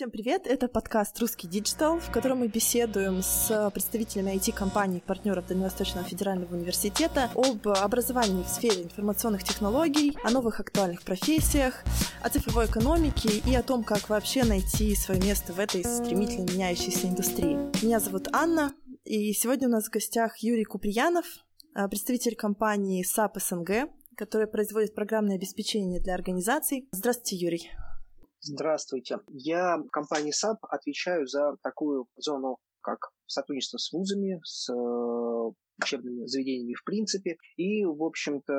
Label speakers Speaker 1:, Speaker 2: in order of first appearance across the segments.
Speaker 1: Всем привет! Это подкаст «Русский digital», в котором мы беседуем с представителями IT-компаний, партнеров Дальневосточного федерального университета об образовании в сфере информационных технологий, о новых актуальных профессиях, о цифровой экономике и о том, как вообще найти свое место в этой стремительно меняющейся индустрии. Меня зовут Анна, и сегодня у нас в гостях Юрий Куприянов, представитель компании SAP СНГ, которая производит программное обеспечение для организаций. Здравствуйте, Юрий.
Speaker 2: Здравствуйте. Я в компании SAP отвечаю за такую зону, как сотрудничество с вузами, с э, учебными заведениями в принципе, и, в общем-то,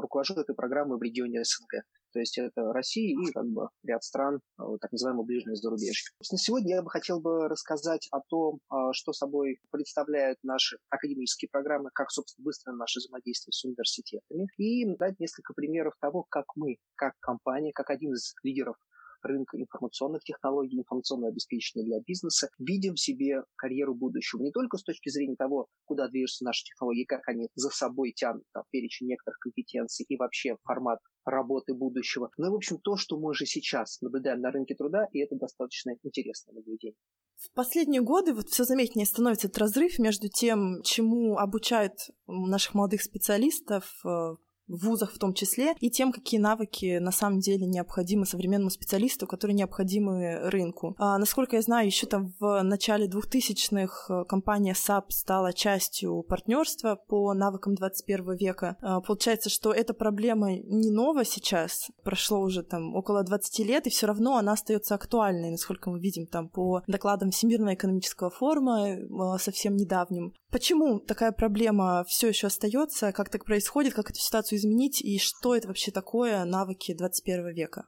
Speaker 2: руковожу этой программой в регионе СНГ. То есть это Россия и как бы ряд стран, э, так называемого ближнего зарубежья. Сегодня я бы хотел бы рассказать о том, э, что собой представляют наши академические программы, как, собственно, быстро наше взаимодействие с университетами, и дать несколько примеров того, как мы, как компания, как один из лидеров рынка информационных технологий, информационного обеспечения для бизнеса, видим в себе карьеру будущего. Не только с точки зрения того, куда движутся наши технологии, как они за собой тянут там, перечень некоторых компетенций и вообще формат работы будущего, но, в общем, то, что мы уже сейчас наблюдаем на рынке труда, и это достаточно интересное наблюдение.
Speaker 1: В последние годы вот все заметнее становится этот разрыв между тем, чему обучают наших молодых специалистов э, в вузах в том числе, и тем, какие навыки на самом деле необходимы современному специалисту, которые необходимы рынку. А, насколько я знаю, еще там в начале 2000-х э, компания SAP стала частью партнерства по навыкам 21 века. А, получается, что эта проблема не нова сейчас, прошло уже там около 20 лет, и все равно она остается актуальной, насколько мы видим там по докладам Всемирного экономического форума э, совсем недавним. Почему такая проблема все еще остается? Как так происходит? Как эту ситуацию изменить? И что это вообще такое навыки 21 века?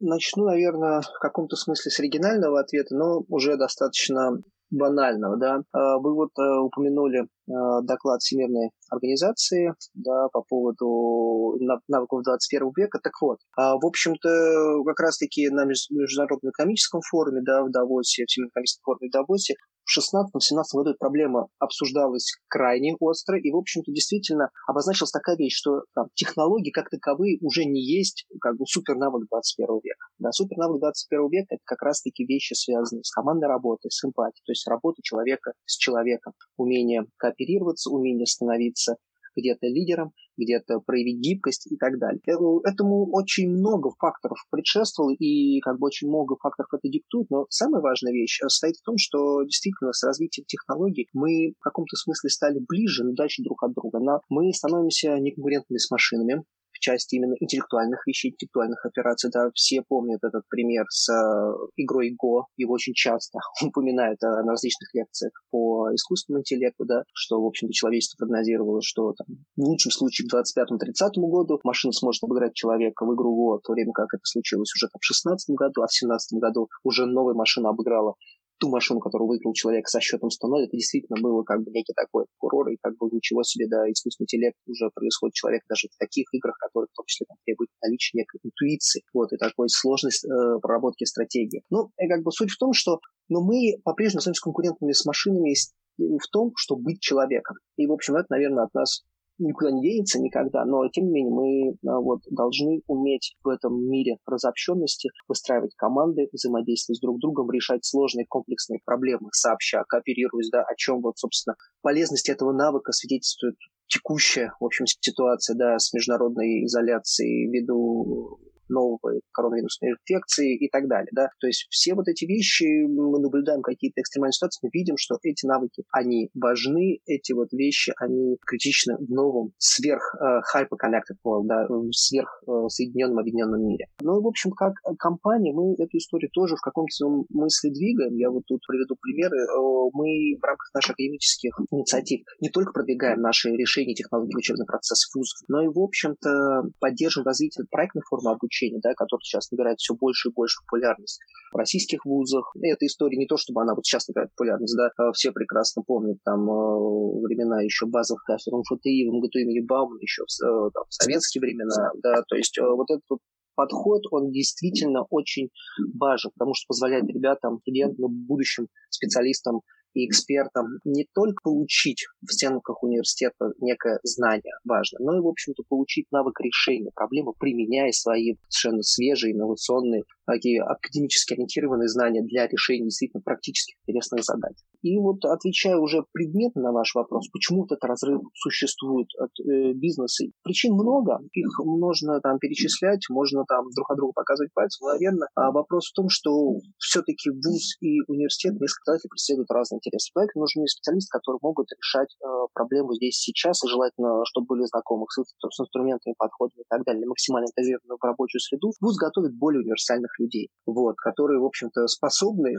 Speaker 2: Начну, наверное, в каком-то смысле с оригинального ответа, но уже достаточно банального. Да? А, вы вот э, упомянули Э, доклад Всемирной организации да, по поводу навыков 21 века. Так вот, в общем-то, как раз-таки на Международном экономическом форуме да, в Давосе, Всемирном экономическом форуме в Давосе, в 16-17 году эта проблема обсуждалась крайне остро, и, в общем-то, действительно обозначилась такая вещь, что там, технологии как таковые уже не есть как бы супернавык 21 века. Да, супернавык 21 века – это как раз-таки вещи, связанные с командной работой, с эмпатией, то есть работа человека с человеком, умение кооперироваться, умение становиться где-то лидером, где-то проявить гибкость и так далее. Э, этому очень много факторов предшествовало, и как бы очень много факторов это диктует, но самая важная вещь состоит в том, что действительно с развитием технологий мы в каком-то смысле стали ближе, но дальше друг от друга. Но мы становимся неконкурентными с машинами, части именно интеллектуальных вещей, интеллектуальных операций. Да, все помнят этот пример с э, игрой Go. Его очень часто упоминают э, на различных лекциях по искусственному интеллекту, да, что, в общем-то, человечество прогнозировало, что там, в лучшем случае к 25-30 году машина сможет обыграть человека в игру Go, в то время как это случилось уже там, в 16 году, а в 17 году уже новая машина обыграла ту машину, которую выиграл человек со счетом 100 это действительно было как бы некий такой фурор, и как бы ничего себе, да, искусственный интеллект уже происходит человек даже в таких играх, которые в том числе там, требуют наличия некой интуиции, вот, и такой сложность э, проработки стратегии. Ну, и как бы суть в том, что но ну, мы по-прежнему становимся конкурентными с машинами в том, что быть человеком. И, в общем, это, наверное, от нас никуда не денется никогда, но тем не менее мы а, вот, должны уметь в этом мире разобщенности выстраивать команды, взаимодействовать с друг другом, решать сложные комплексные проблемы сообща, кооперируясь, да, о чем вот, собственно, полезность этого навыка свидетельствует текущая, в общем, ситуация, да, с международной изоляцией ввиду новой коронавирусной инфекции и так далее. Да? То есть все вот эти вещи, мы наблюдаем какие-то экстремальные ситуации, мы видим, что эти навыки, они важны, эти вот вещи, они критичны в новом сверх uh, hyper-connected world, да, сверх uh, соединенном, объединенном мире. Ну, в общем, как компания, мы эту историю тоже в каком-то смысле двигаем. Я вот тут приведу примеры. Мы в рамках наших академических инициатив не только продвигаем наши решения технологий учебных процессов вузов, но и, в общем-то, поддерживаем развитие проектной формы обучения обучения, да, который сейчас набирает все больше и больше популярность в российских вузах. И эта история не то, чтобы она вот сейчас набирает популярность, да, а все прекрасно помнят там э, времена еще базовых кафедр МФТИ, в МГТУ имени Баумана еще в, э, там, в советские времена, да, то есть э, вот этот вот подход, он действительно очень важен, потому что позволяет ребятам, студентам, будущим специалистам и экспертам не только получить в стенках университета некое знание важно, но и, в общем-то, получить навык решения проблемы, применяя свои совершенно свежие, инновационные, такие академически ориентированные знания для решения действительно практически интересных задач. И вот отвечая уже предметно на ваш вопрос, почему этот разрыв существует от э, бизнеса, причин много, их можно там перечислять, можно там друг от друга показывать пальцем, наверное. А вопрос в том, что все-таки вуз и университет несколько преследуют разные интересы. Поэтому нужны специалисты, которые могут решать э, проблему здесь сейчас, и желательно, чтобы были знакомы с, с инструментами, подходами и так далее, максимально интегрированы в рабочую среду. Вуз готовит более универсальных людей, вот, которые, в общем-то, способны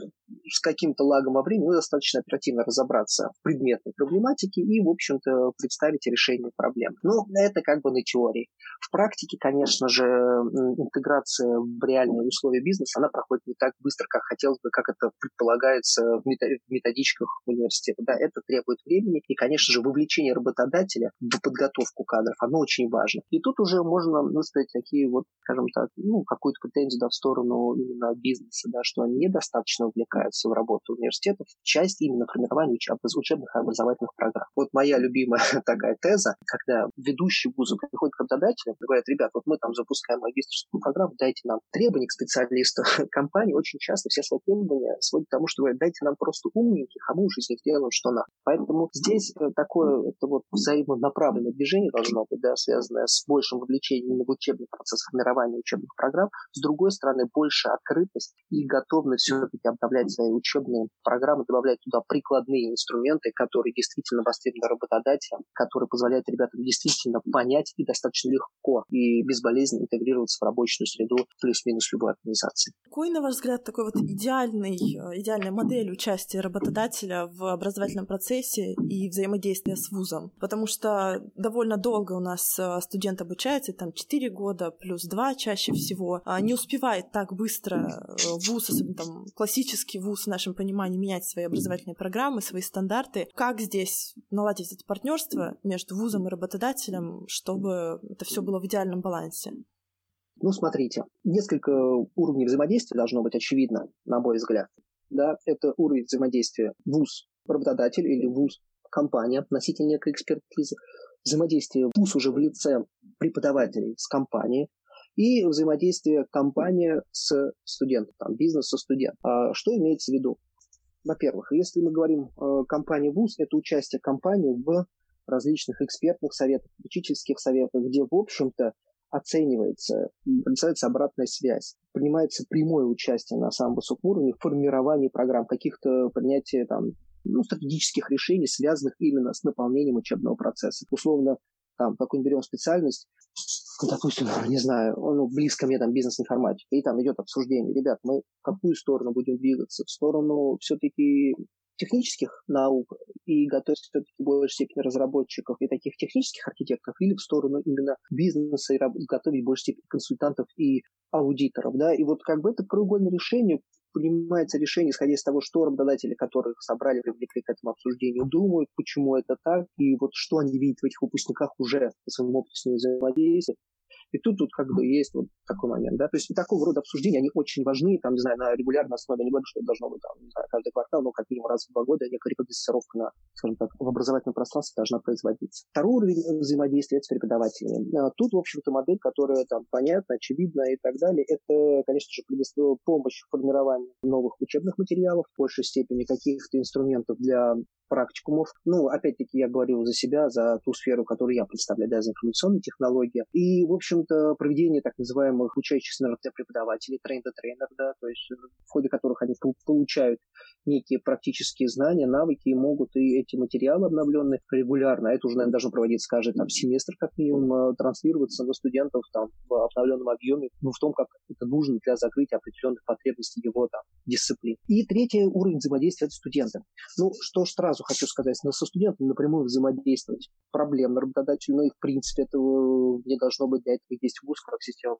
Speaker 2: с каким-то лагом во времени ну, достаточно оперативно разобраться в предметной проблематике и, в общем-то, представить решение проблем. Но это как бы на теории. В практике, конечно же, интеграция в реальные условия бизнеса, она проходит не так быстро, как хотелось бы, как это предполагается в методичках университета. Да, это требует времени, и, конечно же, вовлечение работодателя в подготовку кадров, оно очень важно. И тут уже можно выставить такие вот, скажем так, ну, какую-то претензию да, в сторону именно бизнеса, да, что они недостаточно увлекаются в работу университетов, часть именно формирования учебных и образовательных программ. Вот моя любимая такая теза, когда ведущий вуза приходит к работодателю, говорят, ребят, вот мы там запускаем магистрскую программу, дайте нам требования к специалисту. Компании очень часто все свои требования сводят к тому, что говорят, дайте нам просто умненьких, мы уже из них делаем, что надо. Поэтому здесь э, такое это вот взаимонаправленное движение должно быть, да, связанное с большим вовлечением в учебный процесс формирования учебных программ. С другой стороны, больше открытость и готовность все-таки обновлять свои учебные программы, добавлять туда прикладные инструменты, которые действительно востребованы работодателям, которые позволяют ребятам действительно понять и достаточно легко и безболезненно интегрироваться в рабочую среду плюс-минус любой организации.
Speaker 1: Какой, на ваш взгляд, такой вот идеальный, э, идеальная модель участия работодателя в образовательном процессе и взаимодействия с вузом? Потому что довольно долго у нас э, студент обучается, там 4 года плюс 2 чаще всего, а не успевает так быстро э, вуз, особенно там классический вуз в нашем понимании, менять свои образовательные программы, свои стандарты. Как здесь наладить это партнерство между вузом и работодателем, чтобы это все было в идеальном балансе?
Speaker 2: Ну, смотрите, несколько уровней взаимодействия должно быть очевидно, на мой взгляд. Да, это уровень взаимодействия вуз-работодатель или вуз-компания, носитель некой экспертизы, взаимодействие вуз уже в лице преподавателей с компанией, и взаимодействие компания с студентом, там, бизнес со студентом. А что имеется в виду? Во-первых, если мы говорим э, компания ВУЗ, это участие компании в различных экспертных советах, учительских советах, где, в общем-то, оценивается, предоставляется обратная связь, принимается прямое участие на самом высоком уровне в формировании программ, каких-то принятия там, ну, стратегических решений, связанных именно с наполнением учебного процесса. Условно, там, какую-нибудь берем специальность, ну, допустим, не знаю, ну, близко мне там бизнес-информатика, и там идет обсуждение, ребят, мы в какую сторону будем двигаться? В сторону все-таки технических наук и готовить все-таки в большей степени разработчиков и таких технических архитекторов, или в сторону именно бизнеса и готовить в большей степени консультантов и аудиторов, да, и вот как бы это краеугольное решение принимается решение, исходя из того, что работодатели, которых собрали, привлекли к этому обсуждению, думают, почему это так, и вот что они видят в этих выпускниках уже по своему опыту с ними взаимодействия. И тут, тут как бы есть вот такой момент, да, то есть и такого рода обсуждения, они очень важны, там, не знаю, на регулярной основе, не говорю, что это должно быть, там, не знаю, каждый квартал, но как минимум раз в два года некая рекогносцировка на, скажем так, в образовательном пространстве должна производиться. Второй уровень взаимодействия с преподавателями. А тут, в общем-то, модель, которая там понятна, очевидна и так далее, это, конечно же, помощь в формировании новых учебных материалов, в большей степени каких-то инструментов для практикумов. Ну, опять-таки, я говорил за себя, за ту сферу, которую я представляю, да, за информационные технологии. И, в общем-то, проведение так называемых учащих семинаров для преподавателей, train-trainer, да, то есть в ходе которых они получают некие практические знания, навыки и могут и эти материалы обновленные регулярно, а это уже, наверное, должно проводиться каждый там, семестр как минимум, э, транслироваться на студентов там, в обновленном объеме, ну, в том, как это нужно для закрытия определенных потребностей его там, дисциплин. И третий уровень взаимодействия – это студенты. Ну, что ж сразу хочу сказать, со студентами напрямую взаимодействовать проблемно работодателю, но и в принципе этого не должно быть, для этого есть вуз как система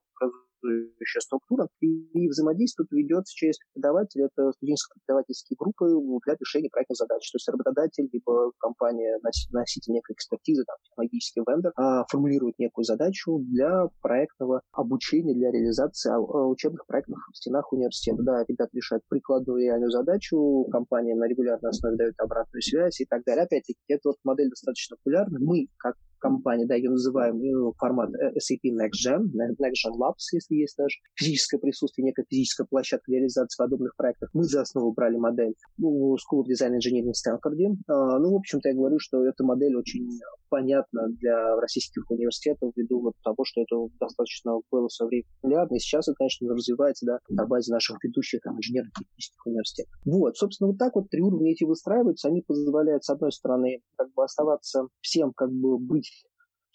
Speaker 2: образующая структура, и, и взаимодействие ведется через преподавателя, это студенческо-преподавательские группы для решения проектных задач. То есть работодатель, либо компания, носитель некой экспертизы, там, технологический вендор, а, формулирует некую задачу для проектного обучения, для реализации а, учебных проектов в стенах университета. Да, ребята решают прикладную реальную задачу, компания на регулярной основе дает обратную связь и так далее. Опять-таки, эта вот модель достаточно популярна. Мы, как компании, да, ее называем ну, формат э, SAP Next Gen, Next Gen Labs, если есть даже физическое присутствие, некая физическая площадка для реализации подобных проектов. Мы за основу брали модель ну, School of Design Engineering в Стэнфорде. А, ну, в общем-то, я говорю, что эта модель очень понятна для российских университетов ввиду вот того, что это достаточно было в свое и сейчас это, конечно, развивается да, на базе наших ведущих там, инженерно-технических университетов. Вот, собственно, вот так вот три уровня эти выстраиваются, они позволяют, с одной стороны, как бы оставаться всем, как бы быть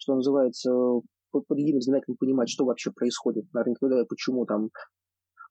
Speaker 2: что называется, под, единым знаменателем понимать, что вообще происходит на рынке труда, почему там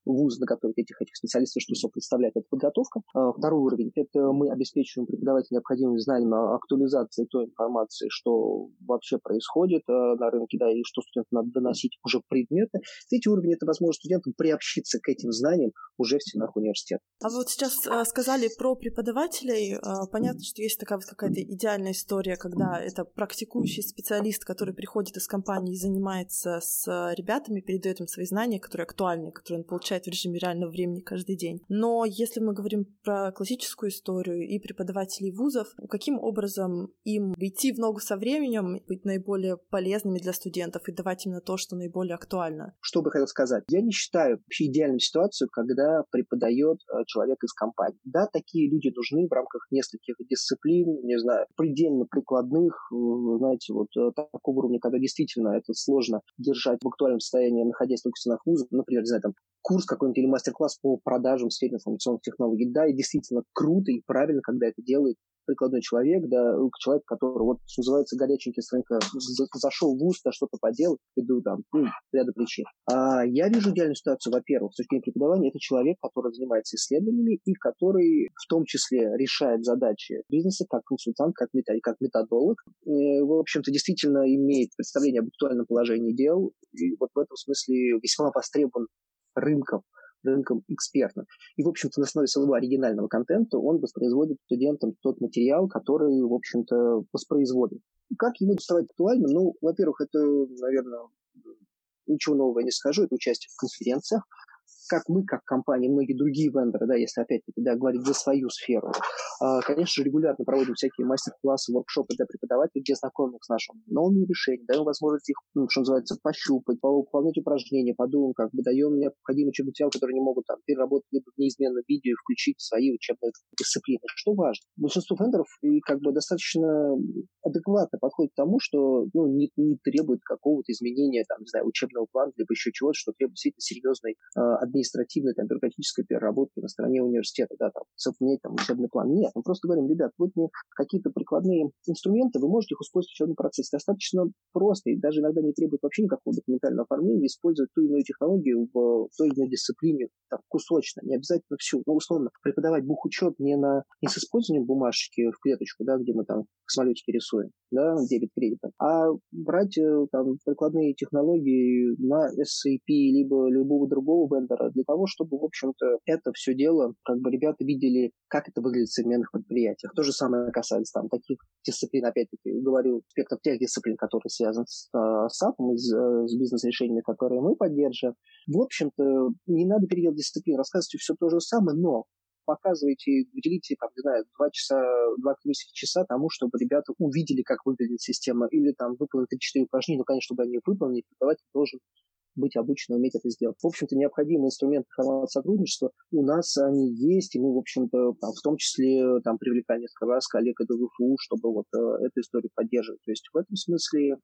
Speaker 2: вуз, на который этих, этих специалистов, что все представляет, это подготовка. А, второй уровень – это мы обеспечиваем преподавателям необходимыми знаниями актуализации той информации, что вообще происходит а, на рынке, да, и что студентам надо доносить уже предметы. Третий уровень – это возможность студентам приобщиться к этим знаниям уже в стенах университета.
Speaker 1: А вот сейчас э, сказали про преподавателей. Э, понятно, что есть такая вот какая-то идеальная история, когда это практикующий специалист, который приходит из компании и занимается с ребятами, передает им свои знания, которые актуальны, которые он получает получает в режиме реального времени каждый день. Но если мы говорим про классическую историю и преподавателей вузов, каким образом им идти в ногу со временем, быть наиболее полезными для студентов и давать именно то, что наиболее актуально?
Speaker 2: Что бы хотел сказать? Я не считаю вообще идеальную ситуацию, когда преподает э, человек из компании. Да, такие люди нужны в рамках нескольких дисциплин, не знаю, предельно прикладных, э, знаете, вот э, такого уровня, когда действительно это сложно держать в актуальном состоянии, находясь только в стенах вуза, например, не знаю, там, курс какой-нибудь или мастер-класс по продажам в сфере информационных технологий. Да, и действительно круто и правильно, когда это делает прикладной человек, да, человек, который, вот, что называется, горяченький с рынка, зашел в ВУЗ, да, что-то поделал, ввиду там, ну, ряда причин. А я вижу идеальную ситуацию, во-первых, с точки зрения преподавания, это человек, который занимается исследованиями и который в том числе решает задачи бизнеса как консультант, как, метод, как методолог. И, в общем-то, действительно имеет представление об актуальном положении дел, и вот в этом смысле весьма востребован рынком, рынком экспертным. И, в общем-то, на основе своего оригинального контента он воспроизводит студентам тот материал, который, в общем-то, воспроизводит. Как ему доставать актуальным? Ну, во-первых, это, наверное, ничего нового я не скажу, это участие в конференциях, как мы, как компания, многие другие вендоры, да, если опять-таки да, говорить за свою сферу, а, конечно же, регулярно проводим всякие мастер-классы, воркшопы для преподавателей, где знакомим их с нашими новыми решениями, даем возможность их, ну, что называется, пощупать, выполнять упражнения, подумаем, как бы даем необходимый учебный материал, который они могут там переработать либо в неизменном видео и включить в свои учебные дисциплины. Что важно? Большинство вендоров и как бы достаточно адекватно подходит к тому, что ну, не, не требует какого-то изменения, там, не знаю, учебного плана, либо еще чего-то, что требует действительно серьезной э, административной, там, бюрократической переработки на стороне университета, да, там, поменять там учебный план. Нет, мы просто говорим, ребят, вот мне какие-то прикладные инструменты, вы можете их использовать в учебном процессе. Достаточно просто и даже иногда не требует вообще никакого документального оформления, использовать ту или иную технологию в той или иной дисциплине, там, кусочно, не обязательно всю. Ну, условно, преподавать бухучет не, на, не с использованием бумажки в клеточку, да, где мы там самолетики рисуем, да, дебет кредитом, а брать э, там прикладные технологии на SAP либо любого другого вендора для того, чтобы, в общем-то, это все дело, как бы ребята видели, как это выглядит в современных предприятиях. То же самое касается там таких дисциплин, опять-таки, говорю, спектр тех дисциплин, которые связаны с э, САПом, с, э, с бизнес-решениями, которые мы поддерживаем. В общем-то, не надо переделать дисциплин, рассказывайте все то же самое, но показывайте, уделите, там, не знаю, два часа, два академических часа тому, чтобы ребята увидели, как выглядит система, или там выполнить 3-4 упражнения, но, конечно, чтобы они выполнили, преподаватель должен быть обучен, уметь это сделать. В общем-то, необходимые инструменты формата сотрудничества у нас они есть, и мы, в общем-то, в том числе там, привлекали несколько раз коллег из ВФУ, чтобы вот э, эту историю поддерживать. То есть в этом смысле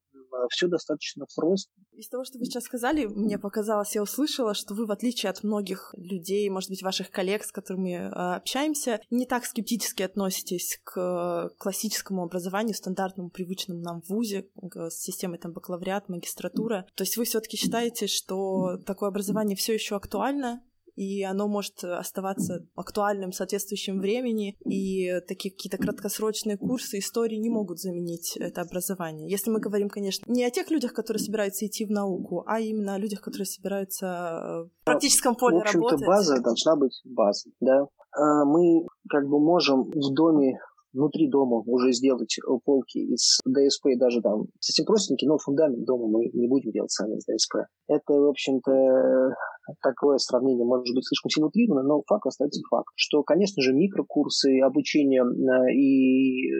Speaker 2: все достаточно просто.
Speaker 1: Из того, что вы сейчас сказали, мне показалось, я услышала, что вы, в отличие от многих людей, может быть, ваших коллег, с которыми э, общаемся, не так скептически относитесь к классическому образованию, стандартному, привычному нам в ВУЗе, с системой там бакалавриат, магистратура. То есть вы все-таки считаете, что такое образование все еще актуально, и оно может оставаться актуальным в соответствующем времени, и такие какие-то краткосрочные курсы истории не могут заменить это образование. Если мы говорим, конечно, не о тех людях, которые собираются идти в науку, а именно о людях, которые собираются э, в практическом поле
Speaker 2: в общем-то,
Speaker 1: работать.
Speaker 2: база должна быть базой, да. А мы как бы можем в доме внутри дома уже сделать э, полки из ДСП и даже там с этим простенький, но фундамент дома мы не будем делать сами из ДСП. Это, в общем-то, такое сравнение может быть слишком сильно утрировано, но факт остается факт, что, конечно же, микрокурсы, обучение э, и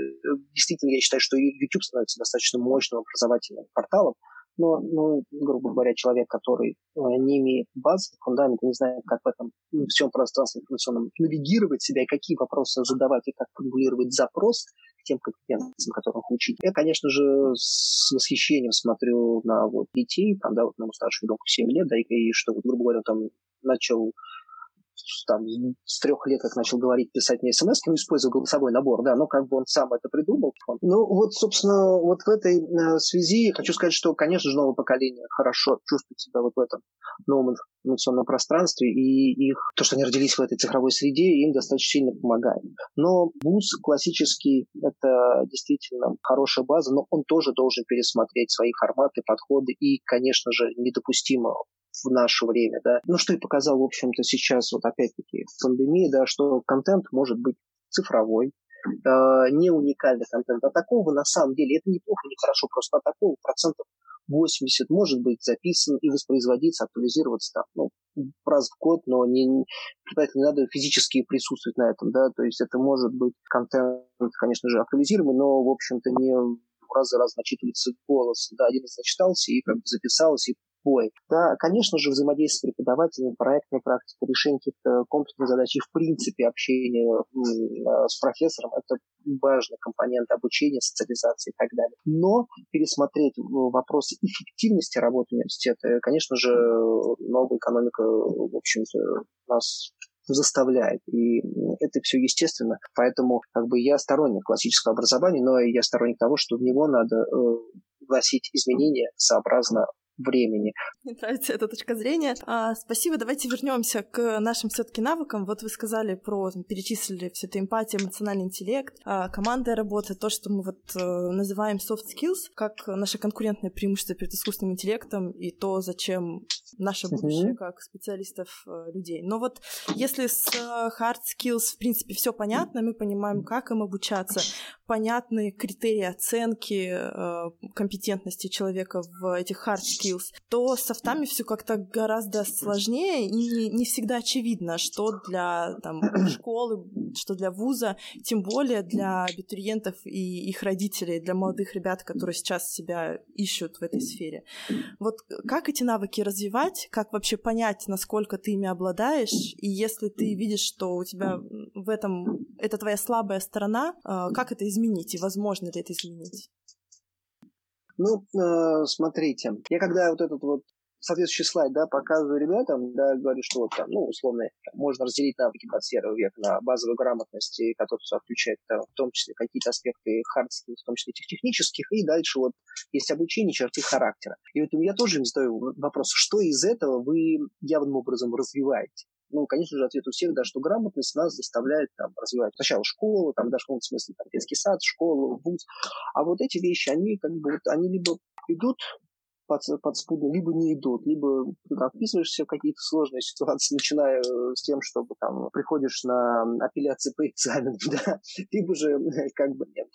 Speaker 2: действительно я считаю, что YouTube становится достаточно мощным образовательным порталом, но, ну, грубо говоря, человек, который э, не имеет базы, фундамента, не знает, как в этом всем пространстве информационном навигировать себя и какие вопросы задавать и как формулировать запрос к тем компетенциям, которых учить. Я, конечно же, с восхищением смотрю на вот детей, там, да, вот моему старшему ребенку 7 лет, да, и, и что, грубо говоря, он там начал там, с трех лет, как начал говорить, писать мне смс, ну, использовал голосовой набор, да, но как бы он сам это придумал. Ну, вот, собственно, вот в этой э, связи хочу сказать, что, конечно же, новое поколение хорошо чувствует себя вот в этом новом информационном пространстве, и их, то, что они родились в этой цифровой среде, им достаточно сильно помогает. Но ВУЗ классический – это действительно хорошая база, но он тоже должен пересмотреть свои форматы, подходы, и, конечно же, недопустимо в наше время, да. Ну, что и показал, в общем-то, сейчас, вот опять-таки, пандемия, да, что контент может быть цифровой, э, не уникальный контент, а такого на самом деле, это неплохо, не хорошо, просто а такого процентов 80 может быть записан и воспроизводиться, актуализироваться там, ну, раз в год, но не, не, не надо физически присутствовать на этом, да, то есть это может быть контент, конечно же, актуализируемый, но, в общем-то, не раз за раз начитывается голос, да, один раз зачитался и как бы записался, и бой. Да, конечно же, взаимодействие с преподавателем, проектная практика, решение каких-то комплексных задач и, в принципе, общение э, с профессором – это важный компонент обучения, социализации и так далее. Но пересмотреть вопросы эффективности работы университета, конечно же, новая экономика, в общем-то, нас заставляет. И это все естественно. Поэтому как бы я сторонник классического образования, но я сторонник того, что в него надо э, вносить изменения сообразно времени.
Speaker 1: Мне нравится эта точка зрения. А, спасибо. Давайте вернемся к нашим все-таки навыкам. Вот вы сказали про, там, перечислили все это эмпатия, эмоциональный интеллект, а, командная работа, то, что мы вот э, называем soft skills, как наше конкурентное преимущество перед искусственным интеллектом и то, зачем наше будущее mm-hmm. как специалистов э, людей. Но вот если с э, hard skills, в принципе, все понятно, мы понимаем, как им обучаться, понятны критерии оценки компетентности человека в этих hard skills, skills, то с софтами все как-то гораздо сложнее и не, не всегда очевидно, что для там, школы, что для вуза, тем более для абитуриентов и их родителей, для молодых ребят, которые сейчас себя ищут в этой сфере. Вот как эти навыки развивать, как вообще понять, насколько ты ими обладаешь, и если ты видишь, что у тебя в этом это твоя слабая сторона, а, как это изменить и возможно ли это изменить?
Speaker 2: Ну, э, смотрите, я когда вот этот вот соответствующий слайд, да, показываю ребятам, да, говорю, что вот там, ну, условно, можно разделить навыки 21 века на базовую грамотность, которая включает там, в том числе какие-то аспекты хардских, в том числе технических, и дальше вот есть обучение черты характера. И вот я тоже им задаю вопрос, что из этого вы явным образом развиваете? Ну, конечно же, ответ у всех, да, что грамотность нас заставляет там, развивать сначала школу, там, даже в смысле там, детский сад, школу, вуз. А вот эти вещи, они как бы, вот, они либо идут под, подспудно, либо не идут, либо вписываешься в какие-то сложные ситуации, начиная э, с тем, чтобы там приходишь на апелляции по экзаменам, да, либо же как бы нет.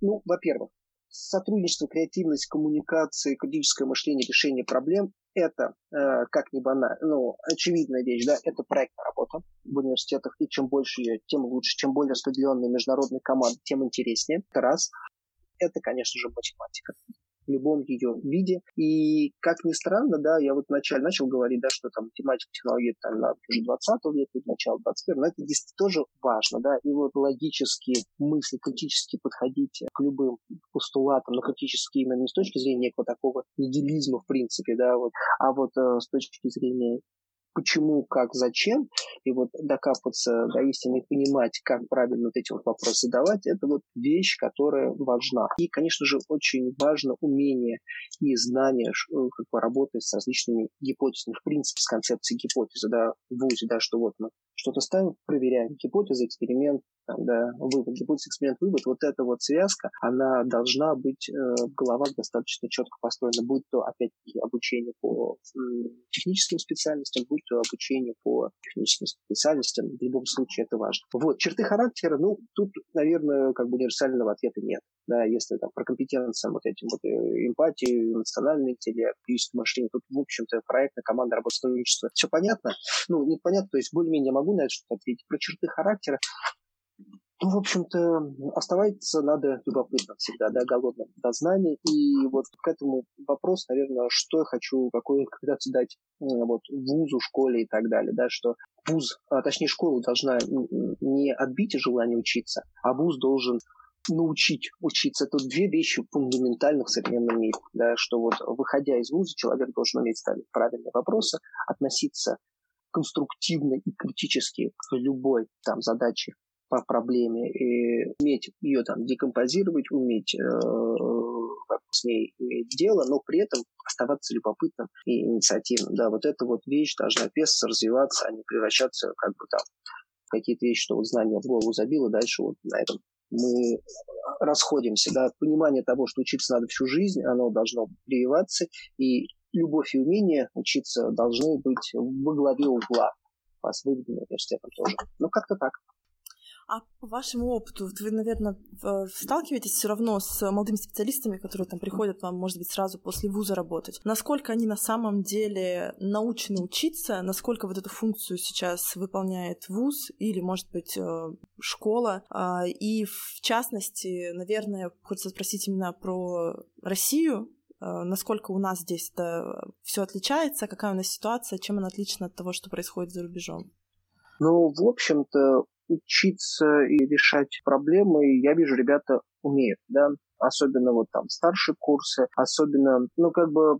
Speaker 2: Ну, во-первых, сотрудничество, креативность, коммуникация, критическое мышление, решение проблем это, э, как ни банально, ну, очевидная вещь, да, это проектная работа в университетах, и чем больше ее, тем лучше, чем более распределенные международные команды, тем интереснее. Это раз. Это, конечно же, математика любом ее виде. И, как ни странно, да, я вот вначале начал говорить, да, что там математика, технологии там на уже 20 века, начало 21 но это действительно тоже важно, да, и вот логически мысли, критически подходить к любым постулатам, но критически именно не с точки зрения некого такого нигилизма, в принципе, да, вот, а вот э, с точки зрения почему, как, зачем, и вот докапываться до истины и понимать, как правильно вот эти вот вопросы задавать, это вот вещь, которая важна. И, конечно же, очень важно умение и знание, как бы работать с различными гипотезами, в принципе, с концепцией гипотезы, да, в ВУЗе, да, что вот мы что-то ставим, проверяем. Гипотеза, эксперимент, там, да, вывод, гипотеза, эксперимент, вывод. Вот эта вот связка, она должна быть э, в достаточно четко построена, будь то, опять-таки, обучение по техническим специальностям, будь то обучение по техническим специальностям, в любом случае это важно. Вот, черты характера, ну, тут, наверное, как бы универсального ответа нет. Да, если там про компетенции, вот этим вот э, эмпатию, эмоциональный интеллект, физическое мышление, тут, в общем-то, проектная команда, работа, сотрудничество, все понятно? Ну, не понятно, то есть более-менее могу на это что-то ответить. Про черты характера, ну, в общем-то, оставаться надо любопытным всегда, да, голодным до знаний. И вот к этому вопрос, наверное, что я хочу, какой рекомендацию дать вот, вузу, школе и так далее, да, что вуз, а, точнее, школа должна не отбить желание учиться, а вуз должен научить учиться. Тут две вещи фундаментальных в современном мире, да, что вот выходя из вуза, человек должен уметь ставить правильные вопросы, относиться конструктивно и критически к любой там задаче по проблеме, и уметь ее там декомпозировать, уметь э, с ней иметь дело, но при этом оставаться любопытным и инициативным. Да, вот эта вот вещь должна песться, развиваться, а не превращаться как бы там в какие-то вещи, что вот знание в голову забило, дальше вот на этом мы расходимся. Да, понимание того, что учиться надо всю жизнь, оно должно прививаться, и любовь и умение учиться должны быть во главе угла с выведенным университетом тоже. Ну, как-то так.
Speaker 1: А по вашему опыту, вы, наверное, сталкиваетесь все равно с молодыми специалистами, которые там приходят вам, может быть, сразу после вуза работать. Насколько они на самом деле научены учиться, насколько вот эту функцию сейчас выполняет вуз или, может быть, э, школа. А, и в частности, наверное, хочется спросить именно про Россию, э, насколько у нас здесь это все отличается, какая у нас ситуация, чем она отлична от того, что происходит за рубежом?
Speaker 2: Ну, в общем-то, учиться и решать проблемы, я вижу, ребята умеют, да, особенно вот там старшие курсы, особенно, ну, как бы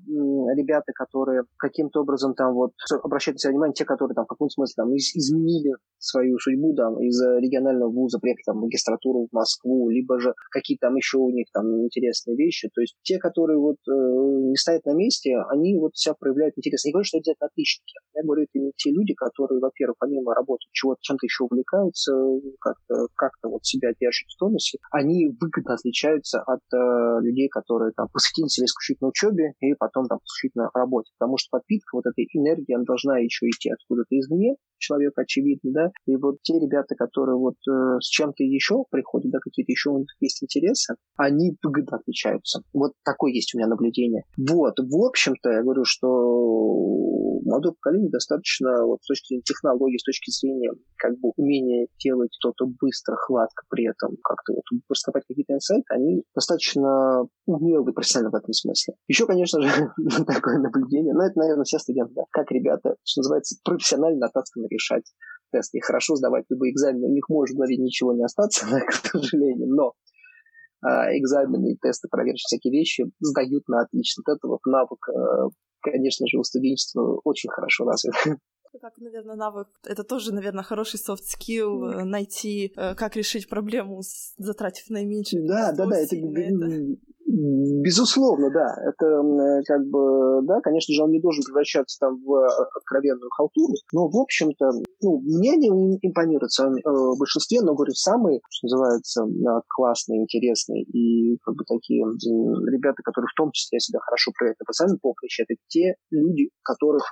Speaker 2: ребята, которые каким-то образом там вот обращают на себя внимание, те, которые там в каком-то смысле там из изменили свою судьбу, там, из регионального вуза, приехали там магистратуру в Москву, либо же какие там еще у них там интересные вещи, то есть те, которые вот э, не стоят на месте, они вот себя проявляют интересно. Не говорю, что это отличники. Я говорю, это не те люди, которые, во-первых, помимо работы чего-то, чем-то еще увлекаются, как-то как вот себя держат в тонусе, они выгодно отличаются от э, людей, которые там посвятили себя исключительно учебе и потом там исключительно работе. Потому что подпитка вот этой энергии, она должна еще идти откуда-то извне, человек очевидно, да, и вот те ребята, которые вот э, с чем-то еще приходят, да, какие-то еще у них есть интересы, они выгодно отличаются. Вот такое есть у меня наблюдение. Вот, в общем-то, я говорю, что молодое поколение достаточно вот, с точки зрения технологий, с точки зрения как бы умения делать что-то быстро, хладко, при этом как-то вот раскопать какие-то инсайты, они достаточно умелые профессионально в этом смысле. Еще, конечно же, такое наблюдение, но это, наверное, все студенты, да, как ребята, что называется, профессионально натасканы решать тесты и хорошо сдавать любые экзамены. У них может в ничего не остаться, к сожалению, но а, экзамены и тесты проверить всякие вещи сдают на отлично. Вот это вот навык, а, конечно же, у студенчества очень хорошо развит.
Speaker 1: Как, наверное, навык, это тоже, наверное, хороший soft skill э, найти, э, как решить проблему, затратив наименьшее
Speaker 2: Да, да, да, это, это Безусловно, да. Это э, как бы, да, конечно же, он не должен превращаться там в э, откровенную халтуру, но, в общем-то, ну, мне не импонирует в э, большинстве, но, говорю, самые, что называется, классные, интересные и как бы такие ребята, которые в том числе себя хорошо проявляют на профессиональном поприще, это те люди, которых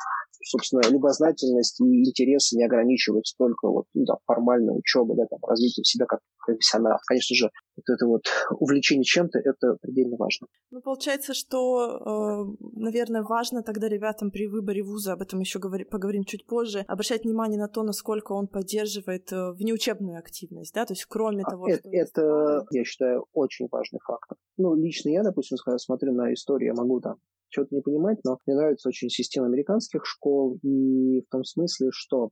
Speaker 2: собственно, любознательность и интересы не ограничиваются только вот, ну, да, формальной учебой, да, там, развитием себя как профессионала. Конечно же, вот это вот увлечение чем-то, это предельно важно.
Speaker 1: Ну, получается, что, э, наверное, важно тогда ребятам при выборе вуза, об этом еще говори, поговорим чуть позже, обращать внимание на то, насколько он поддерживает э, внеучебную активность, да, то есть кроме а того,
Speaker 2: это, что... Это, я считаю, очень важный фактор. Ну, лично я, допустим, когда смотрю на историю, я могу там что-то не понимать, но мне нравится очень система американских школ и в том смысле, что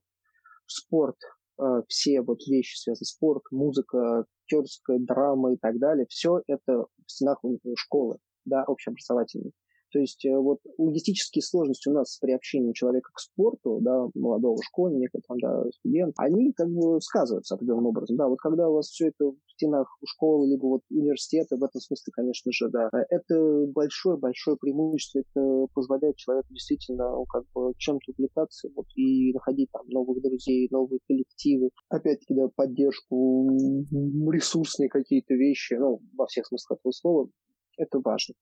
Speaker 2: спорт, э, все вот вещи связанные спорт, музыка, актерская драма и так далее, все это в стенах школы, да, общеобразовательной. То есть э, вот логистические сложности у нас при общении человека к спорту, да, молодого школьника, там, да, студента, они как бы сказываются определенным образом. Да, вот когда у вас все это стенах школы, либо вот университета, в этом смысле, конечно же, да, это большое-большое преимущество, это позволяет человеку действительно ну, как бы чем-то увлекаться вот, и находить там новых друзей, новые коллективы, опять-таки, да, поддержку, ресурсные какие-то вещи, ну, во всех смыслах этого слова, это важно.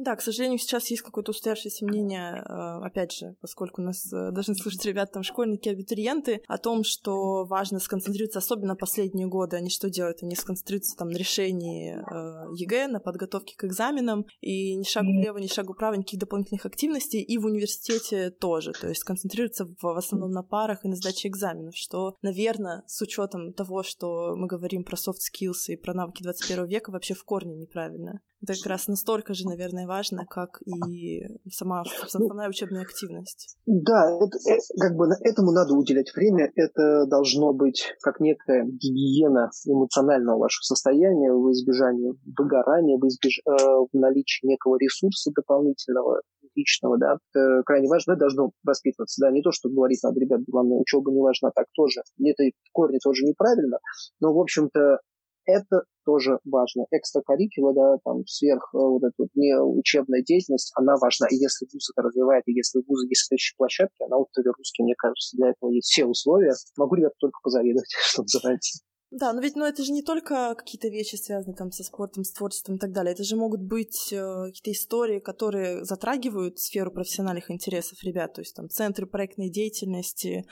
Speaker 1: Да, к сожалению, сейчас есть какое-то устоявшееся мнение, э, опять же, поскольку у нас э, должны слушать ребята, там, школьники, абитуриенты, о том, что важно сконцентрироваться, особенно последние годы, они что делают? Они сконцентрируются там на решении э, ЕГЭ, на подготовке к экзаменам, и ни шагу влево, ни шагу вправо, никаких дополнительных активностей, и в университете тоже, то есть концентрируются в, в основном на парах и на сдаче экзаменов, что, наверное, с учетом того, что мы говорим про soft skills и про навыки 21 века, вообще в корне неправильно. Это как раз настолько же, наверное, важно, как и сама ну, основная учебная активность.
Speaker 2: Да, это, это, как бы этому надо уделять время. Это должно быть как некая гигиена эмоционального вашего состояния в избежании выгорания, в, избеж... э, в наличии некого ресурса дополнительного, личного, да, это крайне важно, это должно воспитываться, да, не то, что говорить надо, ребят, главное, учеба не важна, так тоже, это в корне тоже неправильно, но, в общем-то, это тоже важно. Экстракуррикула, да, там, сверх э, вот эта вот не учебная деятельность, она важна. И если вуз это развивает, и если у вуза есть следующие площадки, она вот русский, мне кажется, для этого есть все условия. Могу, ребята, только позавидовать, что называется.
Speaker 1: Да, но ведь ну, это же не только какие-то вещи, связанные там со спортом, с творчеством и так далее. Это же могут быть э, какие-то истории, которые затрагивают сферу профессиональных интересов ребят, то есть там центры проектной деятельности,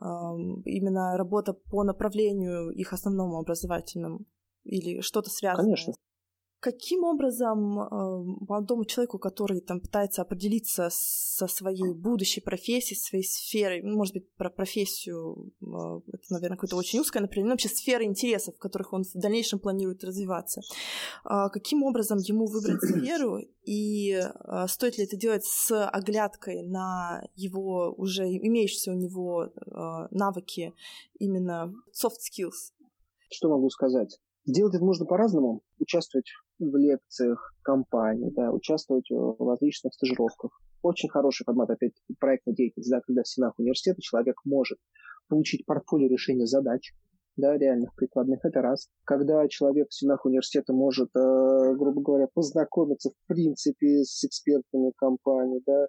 Speaker 1: именно работа по направлению их основному образовательному или что-то связанное.
Speaker 2: Конечно.
Speaker 1: Каким образом э, молодому человеку, который там пытается определиться со своей будущей профессией, своей сферой, ну, может быть, про профессию, э, это, наверное, какое-то очень узкое направление, но вообще сферы интересов, в которых он в дальнейшем планирует развиваться, э, каким образом ему выбрать сферу и э, стоит ли это делать с оглядкой на его уже имеющиеся у него э, навыки именно soft skills?
Speaker 2: Что могу сказать? Делать это можно по-разному. Участвовать в лекциях компании, да, участвовать в различных стажировках. Очень хороший формат, опять-таки, проектной деятельности, да, когда в стенах университета человек может получить портфолио решения задач, да, реальных прикладных, это раз. Когда человек в стенах университета может, э, грубо говоря, познакомиться в принципе с экспертами компании, да,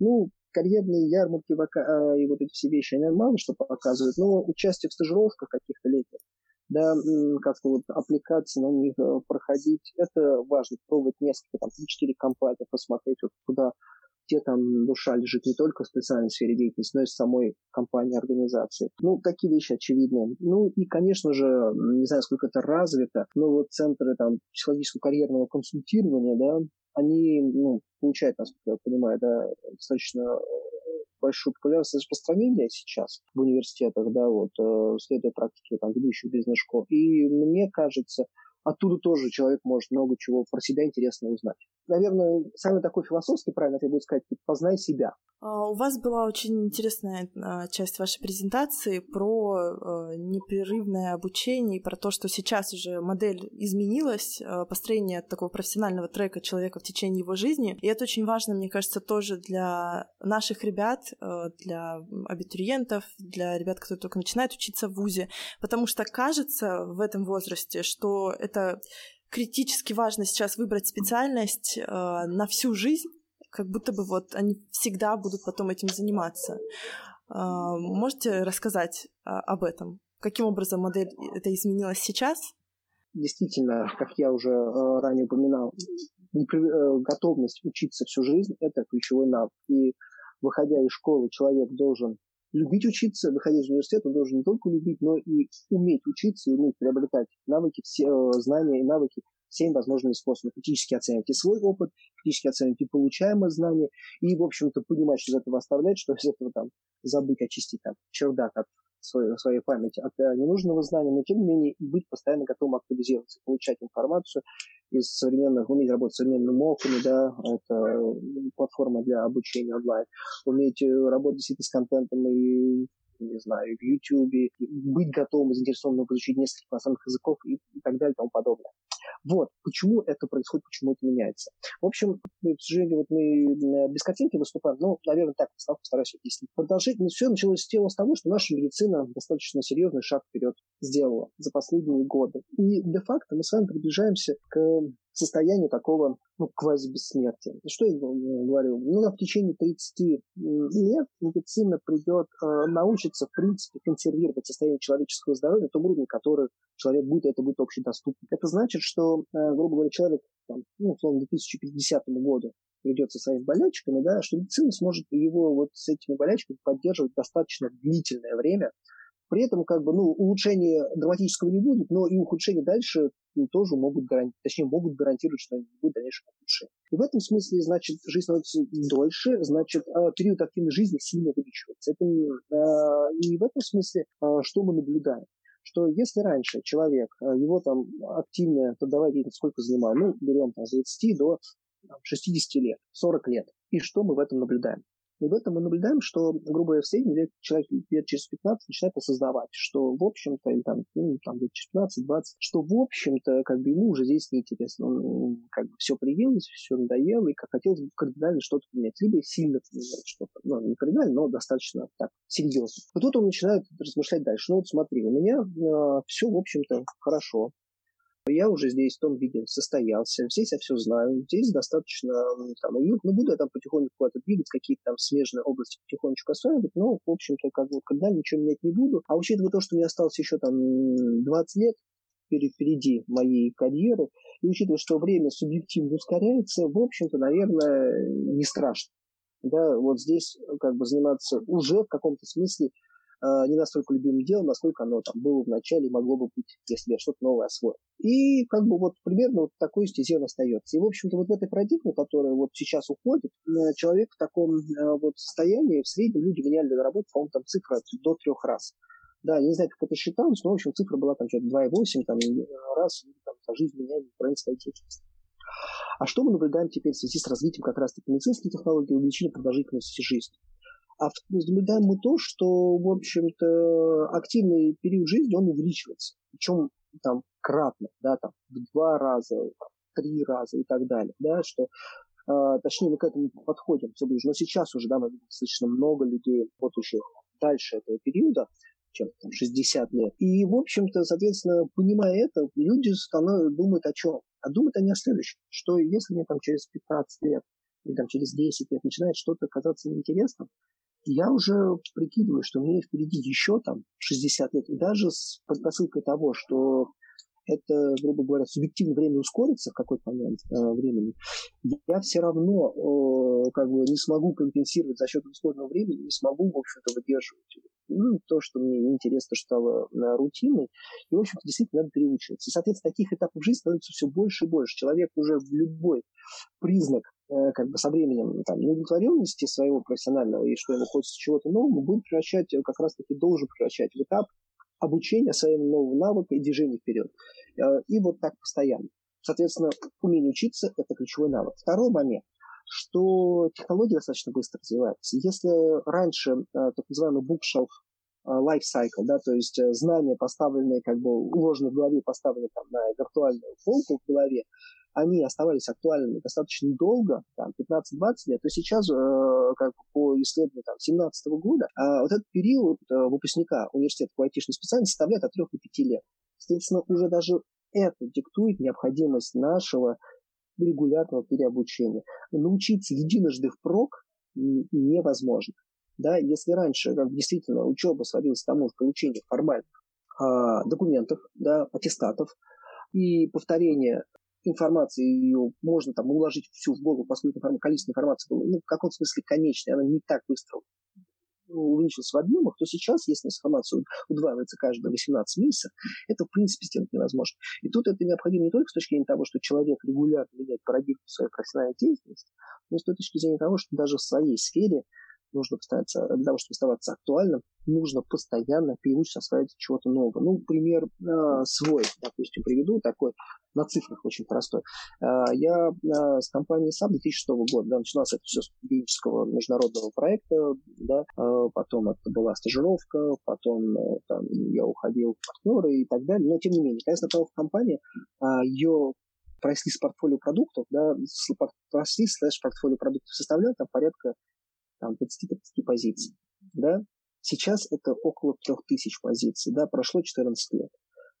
Speaker 2: ну, карьерные ярмарки э, и вот эти все вещи, они мало что показывают, но участие в стажировках каких-то летних, да, как-то вот аппликации на них э, проходить. Это важно, пробовать несколько, там, 3-4 компании, посмотреть, вот куда, где там душа лежит не только в специальной сфере деятельности, но и в самой компании, организации. Ну, такие вещи очевидные. Ну, и, конечно же, не знаю, сколько это развито, но вот центры там психологического карьерного консультирования, да, они, ну, получают, насколько я понимаю, да, достаточно большую популярность и распространение сейчас в университетах, да, вот, э, следуя практике там, ведущих бизнес-школ. И мне кажется, оттуда тоже человек может много чего про себя интересного узнать. Наверное, самый такой философский, правильно это будет сказать, познай себя.
Speaker 1: А, у вас была очень интересная а, часть вашей презентации про а, непрерывное обучение и про то, что сейчас уже модель изменилась, построение такого профессионального трека человека в течение его жизни. И это очень важно, мне кажется, тоже для наших ребят, для абитуриентов, для ребят, которые только начинают учиться в ВУЗе, потому что кажется в этом возрасте, что это критически важно сейчас выбрать специальность на всю жизнь, как будто бы вот они всегда будут потом этим заниматься. А, можете рассказать а, об этом? Каким образом модель это изменилась сейчас?
Speaker 2: Действительно, как я уже э, ранее упоминал, э, готовность учиться всю жизнь – это ключевой навык. И выходя из школы, человек должен любить учиться, выходя из университета, он должен не только любить, но и уметь учиться и уметь приобретать навыки, все, э, знания и навыки всеми возможными способами. Критически оценивать и свой опыт, критически оценивать и получаемые знания, и, в общем-то, понимать, что из этого оставлять, что из этого там забыть, очистить там чердак от своей, своей памяти от э, ненужного знания, но тем не менее быть постоянно готовым актуализироваться, получать информацию из современных, уметь работать с современными моками, да, это платформа для обучения онлайн, уметь э, работать действительно с контентом и не знаю, в YouTube, быть готовым и заинтересованным изучить несколько иностранных языков и, и так далее и тому подобное. Вот, почему это происходит, почему это меняется. В общем, к сожалению, вот мы без картинки выступаем, но, наверное, так постараюсь объяснить. Продолжительно все началось с того, что наша медицина достаточно серьезный шаг вперед сделала за последние годы. И де-факто мы с вами приближаемся к состоянию такого ну, квази-бессмертия. Что я говорю? Ну, в течение 30 лет медицина придет, э, научится, в принципе, консервировать состояние человеческого здоровья на том уровне, который человек будет, это будет общедоступно. Это значит, что, э, грубо говоря, человек, там, ну, условно, к 2050 году придет со своими болячками, да, что медицина сможет его вот с этими болячками поддерживать достаточно длительное время, при этом, как бы, ну, улучшения драматического не будет, но и ухудшения дальше ну, тоже могут гарантировать, точнее, могут гарантировать, что не будет дальнейшего ухудшения. И в этом смысле, значит, жизнь становится дольше, значит, а, период активной жизни сильно увеличивается. Это, а, и в этом смысле, а, что мы наблюдаем? что если раньше человек, его там активная трудовая деятельность сколько занимала, ну, берем там с 20 до 60 лет, 40 лет. И что мы в этом наблюдаем? И в этом мы наблюдаем, что, грубо говоря, в среднем лет, человек лет через 15 начинает осознавать, что, в общем-то, или там, ну, там лет через 15-20, что, в общем-то, как бы ему уже здесь неинтересно. Он как бы все приелось, все надоело, и как хотелось бы кардинально что-то поменять. Либо сильно поменять что-то. Ну, не кардинально, но достаточно так, серьезно. И тут он начинает размышлять дальше. Ну, вот смотри, у меня э, все, в общем-то, хорошо я уже здесь в том виде состоялся, здесь я все знаю, здесь достаточно там, уютно, буду я там потихоньку куда-то двигать, какие-то там смежные области потихонечку осваивать, но, в общем-то, как бы, когда ничего менять не буду. А учитывая то, что мне осталось еще там 20 лет, впереди моей карьеры, и учитывая, что время субъективно ускоряется, в общем-то, наверное, не страшно. Да, вот здесь как бы заниматься уже в каком-то смысле Э, не настолько любимым делом, насколько оно там было в начале и могло бы быть, если я что-то новое освоил. И как бы вот примерно вот такой стезе он остается. И, в общем-то, вот в этой парадигме, которая вот сейчас уходит, э, человек в таком э, вот состоянии, в среднем люди меняли на работу, по-моему, там цифра до трех раз. Да, я не знаю, как это считалось, но, в общем, цифра была там что-то 2,8, там, раз, там, за жизнь меняли своей деятельности. А что мы наблюдаем теперь в связи с развитием как раз-таки медицинских технологий и увеличением продолжительности жизни? А наблюдаем мы то, что, в общем-то, активный период жизни, он увеличивается. Причем там кратно, да, там в два раза, в три раза и так далее, да, что э, точнее мы к этому подходим все ближе. Но сейчас уже, да, мы видим достаточно много людей, работающих дальше этого периода, чем там, 60 лет. И, в общем-то, соответственно, понимая это, люди становятся, думают о чем? А думают они о следующем, что если мне там через 15 лет или там через 10 лет начинает что-то казаться неинтересным, я уже прикидываю, что мне впереди еще там 60 лет, и даже с предпосылкой того, что это, грубо говоря, субъективное время ускорится в какой-то момент э, времени, я все равно э, как бы не смогу компенсировать за счет ускоренного времени, не смогу, в общем-то, выдерживать ну, то, что мне неинтересно, стало э, рутиной. И, в общем-то, действительно надо переучиваться. И, соответственно, таких этапов жизни становится все больше и больше. Человек уже в любой признак как бы со временем там, неудовлетворенности своего профессионального и что ему хочется чего-то нового, будет превращать, э, как раз-таки должен превращать в этап обучения своим новым навыкам и движения вперед. Э, и вот так постоянно. Соответственно, умение учиться – это ключевой навык. Второй момент что технологии достаточно быстро развиваются. Если раньше так называемый bookshelf life cycle, да, то есть знания, поставленные, как бы уложенные в голове, поставленные там на виртуальную полку в голове, они оставались актуальными достаточно долго, там, 15-20 лет, то сейчас, э, как по исследованию там, 17 года, э, вот этот период э, выпускника университета по айтишной специальности составляет от 3 до 5 лет. Соответственно, уже даже это диктует необходимость нашего регулярного переобучения. Научиться единожды впрок невозможно. Да, если раньше как действительно учеба сводилась к тому, получению формальных э, документов, да, аттестатов и повторение информации, ее можно там уложить всю в голову, поскольку количество информации ну, в каком смысле конечное, она не так быстро увеличилась в объемах, то сейчас, если информация удваивается каждые 18 месяцев, это, в принципе, сделать невозможно. И тут это необходимо не только с точки зрения того, что человек регулярно меняет парадигму своей профессиональной деятельности, но и с точки зрения того, что даже в своей сфере нужно постараться, для того, чтобы оставаться актуальным, нужно постоянно переучиться осваивать чего-то нового. Ну, пример э, свой, допустим, приведу такой, на цифрах очень простой. Э, я э, с компанией SAP 2006 года, да, начиналось это все с студенческого международного проекта, да, э, потом это была стажировка, потом там, я уходил в партнеры и так далее, но тем не менее, конечно, в компании, ее просли с портфолио продуктов, да, просли слэш портфолио продуктов составлял там порядка там, 20-30 позиций, да. Сейчас это около 3000 позиций, да, прошло 14 лет.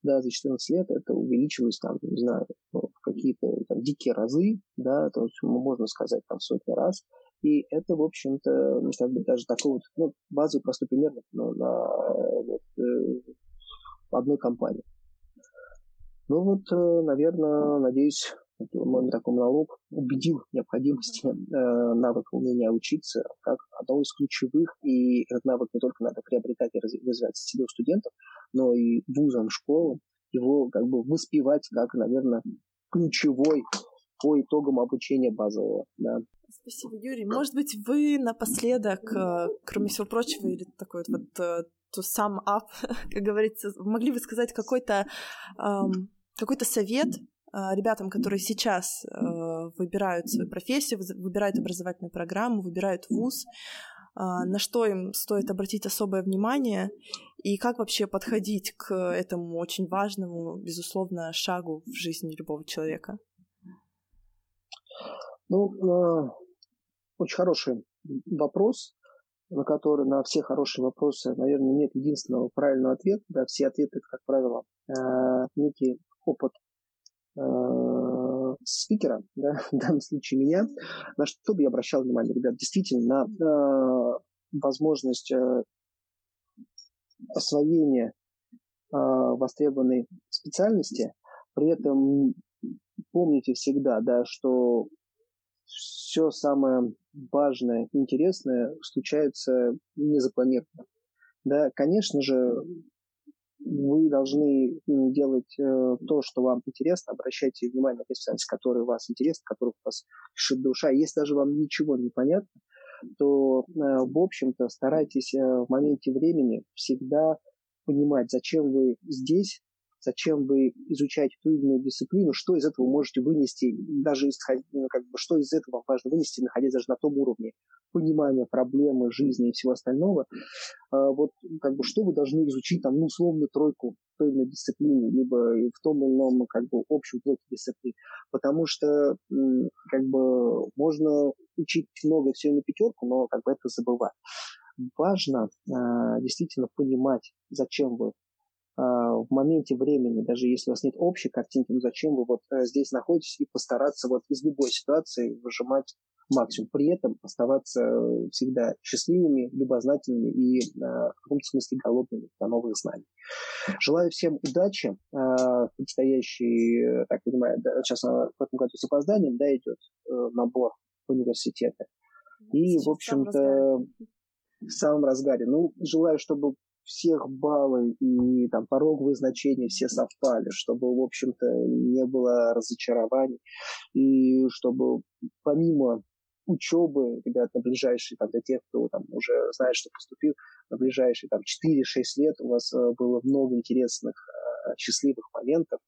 Speaker 2: Да, за 14 лет это увеличилось там, не знаю, ну, в какие-то там, дикие разы, да, то есть можно сказать там сотни раз. И это, в общем-то, ну, как бы даже такой вот, ну, базовый простой пример ну, на вот, э, одной компании. Ну вот, э, наверное, надеюсь, мой такой монолог убедил необходимости э, навыка умения учиться как одного из ключевых, и этот навык не только надо приобретать и развивать у студентов, но и вузам, школам, его как бы воспевать как, наверное, ключевой по итогам обучения базового. Да.
Speaker 1: Спасибо, Юрий. Может быть, вы напоследок, э, кроме всего прочего, или такой вот, э, to sum up, как говорится, могли бы сказать какой-то эм, какой-то совет ребятам, которые сейчас э, выбирают свою профессию, выбирают образовательную программу, выбирают вуз, а, на что им стоит обратить особое внимание и как вообще подходить к этому очень важному, безусловно, шагу в жизни любого человека?
Speaker 2: Ну, э, очень хороший вопрос, на который на все хорошие вопросы, наверное, нет единственного правильного ответа. Да, все ответы, как правило, э, некий опыт спикера, да, в данном случае меня, на что бы я обращал внимание, ребят, действительно, на э, возможность э, освоения э, востребованной специальности, при этом помните всегда, да, что все самое важное, интересное случается незапланированно. Да, конечно же, вы должны делать э, то, что вам интересно, обращайте внимание на те специальности, которые вас интересны, которые вас шит душа. Если даже вам ничего не понятно, то, э, в общем-то, старайтесь э, в моменте времени всегда понимать, зачем вы здесь, зачем вы изучаете ту или иную дисциплину, что из этого можете вынести, даже исходя, ну, как бы, что из этого важно вынести, находясь даже на том уровне понимания проблемы, жизни и всего остального. А, вот как бы что вы должны изучить там, ну, условно, тройку в той или иной дисциплине, либо в том или ином как бы общем блоке дисциплин. Потому что как бы можно учить много все на пятерку, но как бы это забывать. Важно э, действительно понимать, зачем вы а, в моменте времени, даже если у вас нет общей картинки, ну зачем вы вот э, здесь находитесь и постараться вот из любой ситуации выжимать максимум. При этом оставаться э, всегда счастливыми, любознательными и э, в каком-то смысле голодными на новые знания. Желаю всем удачи. Предстоящий, так понимаю, да, сейчас в этом году с опозданием да, идет набор в университеты. И, в общем-то, в самом разгаре. Ну, желаю, чтобы всех баллы и там пороговые значения все совпали, чтобы, в общем-то, не было разочарований, и чтобы помимо учебы, ребят, на ближайшие, там, для тех, кто там уже знает, что поступил, на ближайшие там 4-6 лет у вас э, было много интересных, э, счастливых моментов,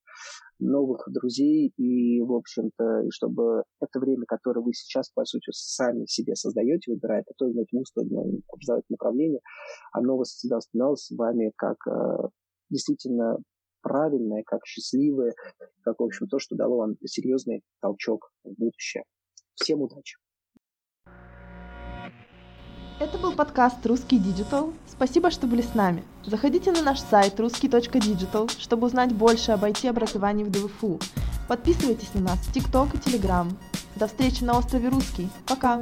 Speaker 2: новых друзей, и, в общем-то, и чтобы это время, которое вы сейчас, по сути, сами себе создаете, выбирая то или иное вуз, то или иное образовательное направление, оно с вами как э, действительно правильное, как счастливое, как, в общем, то, что дало вам серьезный толчок в будущее. Всем удачи!
Speaker 1: Это был подкаст «Русский Digital». Спасибо, что были с нами. Заходите на наш сайт русский.digital, чтобы узнать больше об IT-образовании в ДВФУ. Подписывайтесь на нас в ТикТок и Телеграм. До встречи на острове Русский. Пока!